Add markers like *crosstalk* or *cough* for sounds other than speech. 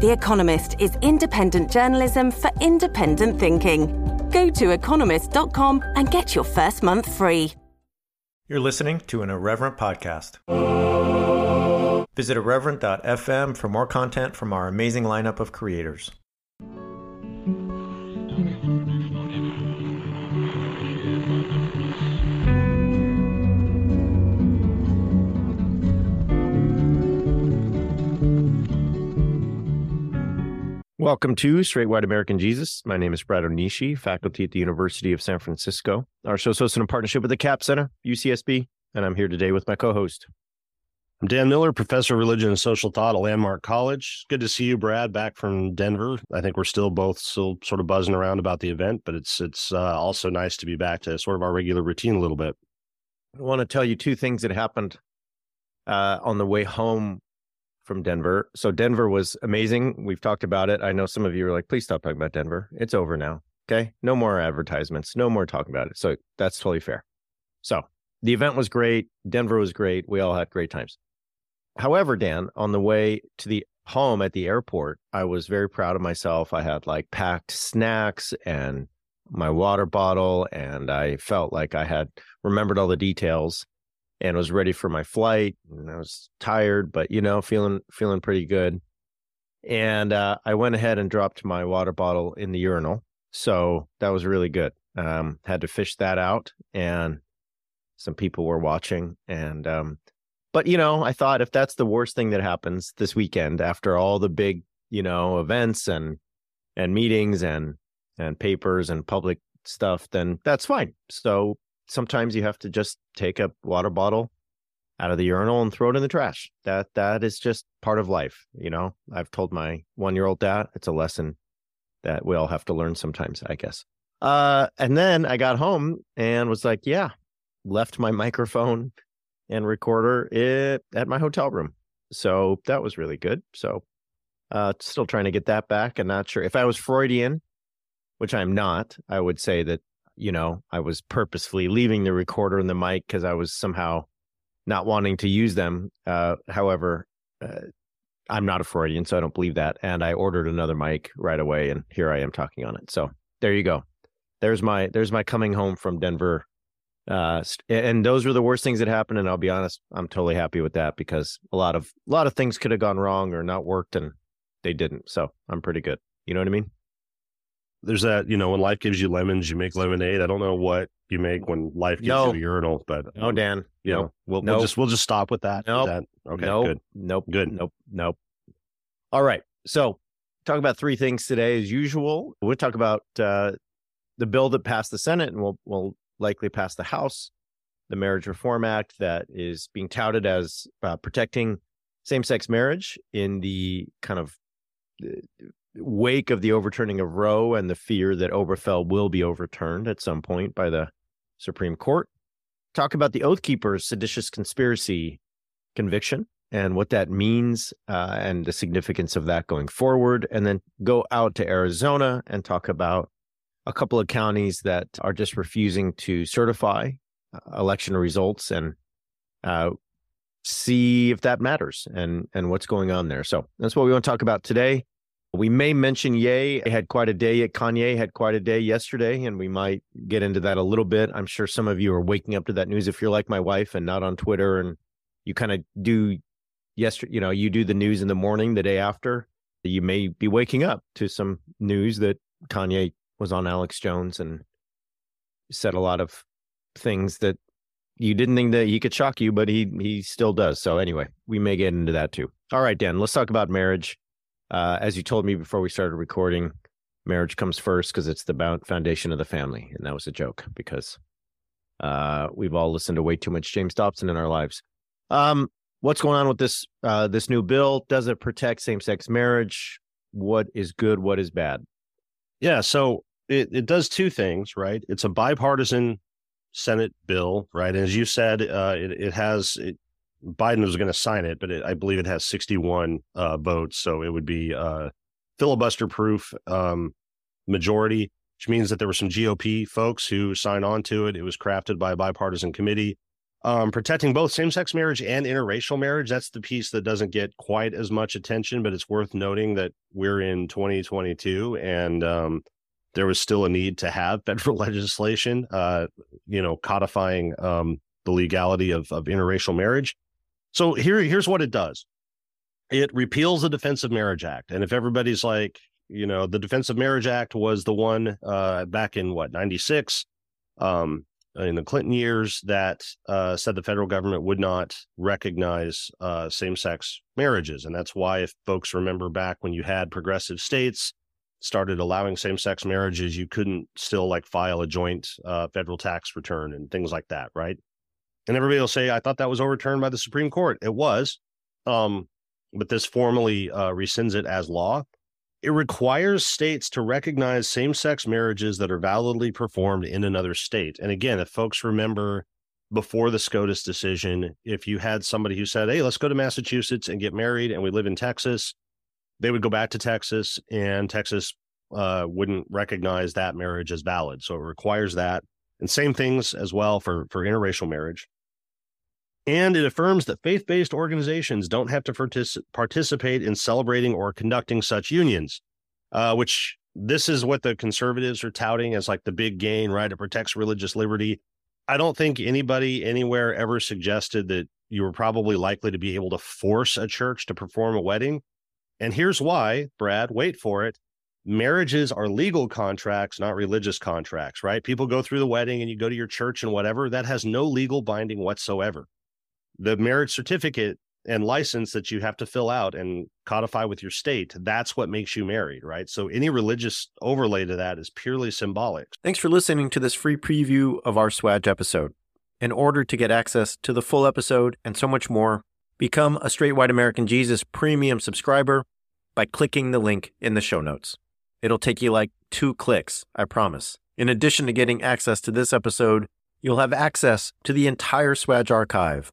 The Economist is independent journalism for independent thinking. Go to economist.com and get your first month free. You're listening to an Irreverent podcast. Visit irreverent.fm for more content from our amazing lineup of creators. Welcome to Straight White American Jesus. My name is Brad Onishi, faculty at the University of San Francisco. Our show is hosted in partnership with the Capps Center, UCSB, and I'm here today with my co-host. I'm Dan Miller, professor of religion and social thought at Landmark College. Good to see you, Brad, back from Denver. I think we're still both still sort of buzzing around about the event, but it's it's uh, also nice to be back to sort of our regular routine a little bit. I want to tell you two things that happened uh, on the way home from Denver. So Denver was amazing. We've talked about it. I know some of you are like, please stop talking about Denver. It's over now. Okay. No more advertisements. No more talking about it. So that's totally fair. So the event was great. Denver was great. We all had great times. However, Dan, on the way to the home at the airport, I was very proud of myself. I had like packed snacks and my water bottle, and I felt like I had remembered all the details and was ready for my flight. And I was tired, but you know, feeling feeling pretty good. And uh, I went ahead and dropped my water bottle in the urinal, so that was really good. Um, had to fish that out, and some people were watching. And um, but you know, I thought if that's the worst thing that happens this weekend after all the big you know events and and meetings and and papers and public stuff, then that's fine. So sometimes you have to just take a water bottle out of the urinal and throw it in the trash. That that is just part of life, you know. I've told my 1-year-old that it's a lesson that we all have to learn sometimes, I guess. Uh and then I got home and was like, yeah, left my *laughs* microphone and recorder it at my hotel room. So that was really good. So uh still trying to get that back and not sure if I was Freudian, which I'm not, I would say that you know, I was purposefully leaving the recorder and the mic because I was somehow not wanting to use them. Uh, however, uh, I'm not a Freudian, so I don't believe that. And I ordered another mic right away, and here I am talking on it. So there you go. There's my there's my coming home from Denver. Uh, and those were the worst things that happened. And I'll be honest, I'm totally happy with that because a lot of a lot of things could have gone wrong or not worked, and they didn't. So I'm pretty good. You know what I mean? There's that you know when life gives you lemons you make lemonade i don't know what you make when life gives no. you a urinal but no um, dan you nope. know we'll, nope. we'll just we'll just stop with that nope. That, okay nope. good nope good nope nope all right so talk about three things today as usual we'll talk about uh, the bill that passed the senate and will will likely pass the house the marriage reform act that is being touted as uh, protecting same-sex marriage in the kind of uh, wake of the overturning of Roe and the fear that Obergefell will be overturned at some point by the Supreme Court. Talk about the Oath Keepers seditious conspiracy conviction and what that means uh, and the significance of that going forward. And then go out to Arizona and talk about a couple of counties that are just refusing to certify uh, election results and uh, see if that matters and and what's going on there. So that's what we want to talk about today. We may mention Ye had quite a day. At Kanye had quite a day yesterday, and we might get into that a little bit. I'm sure some of you are waking up to that news if you're like my wife and not on Twitter, and you kind of do yesterday. You know, you do the news in the morning, the day after. You may be waking up to some news that Kanye was on Alex Jones and said a lot of things that you didn't think that he could shock you, but he he still does. So anyway, we may get into that too. All right, Dan, let's talk about marriage uh, as you told me before we started recording, marriage comes first because it's the foundation of the family, and that was a joke because uh, we've all listened to way too much James Dobson in our lives. Um, what's going on with this uh, this new bill? Does it protect same sex marriage? what is good, what is bad? Yeah, so it, it does two things, right? It's a bipartisan Senate bill, right? And as you said, uh, it, it has it, Biden was going to sign it, but it, I believe it has 61 uh, votes, so it would be uh, filibuster proof um, majority, which means that there were some GOP folks who signed on to it. It was crafted by a bipartisan committee. Um, protecting both same sex marriage and interracial marriage. That's the piece that doesn't get quite as much attention, but it's worth noting that we're in 2022 and um, there was still a need to have *laughs* federal legislation, uh, you know, codifying um, the legality of, of interracial marriage. So here, here's what it does. It repeals the Defense of Marriage Act. And if everybody's like, you know, the Defense of Marriage Act was the one uh, back in what, 96, um, in the Clinton years that uh, said the federal government would not recognize uh, same sex marriages. And that's why, if folks remember back when you had progressive states started allowing same sex marriages, you couldn't still like file a joint uh, federal tax return and things like that. Right. And everybody will say, I thought that was overturned by the Supreme Court. It was. Um, but this formally uh, rescinds it as law. It requires states to recognize same sex marriages that are validly performed in another state. And again, if folks remember before the SCOTUS decision, if you had somebody who said, Hey, let's go to Massachusetts and get married, and we live in Texas, they would go back to Texas, and Texas uh, wouldn't recognize that marriage as valid. So it requires that. And same things as well for, for interracial marriage. And it affirms that faith based organizations don't have to partic- participate in celebrating or conducting such unions, uh, which this is what the conservatives are touting as like the big gain, right? It protects religious liberty. I don't think anybody anywhere ever suggested that you were probably likely to be able to force a church to perform a wedding. And here's why, Brad, wait for it. Marriages are legal contracts, not religious contracts, right? People go through the wedding and you go to your church and whatever. That has no legal binding whatsoever the marriage certificate and license that you have to fill out and codify with your state that's what makes you married right? So any religious overlay to that is purely symbolic. Thanks for listening to this free preview of our swag episode. In order to get access to the full episode and so much more become a straight white american jesus premium subscriber by clicking the link in the show notes. It'll take you like two clicks i promise. In addition to getting access to this episode you'll have access to the entire Swag archive,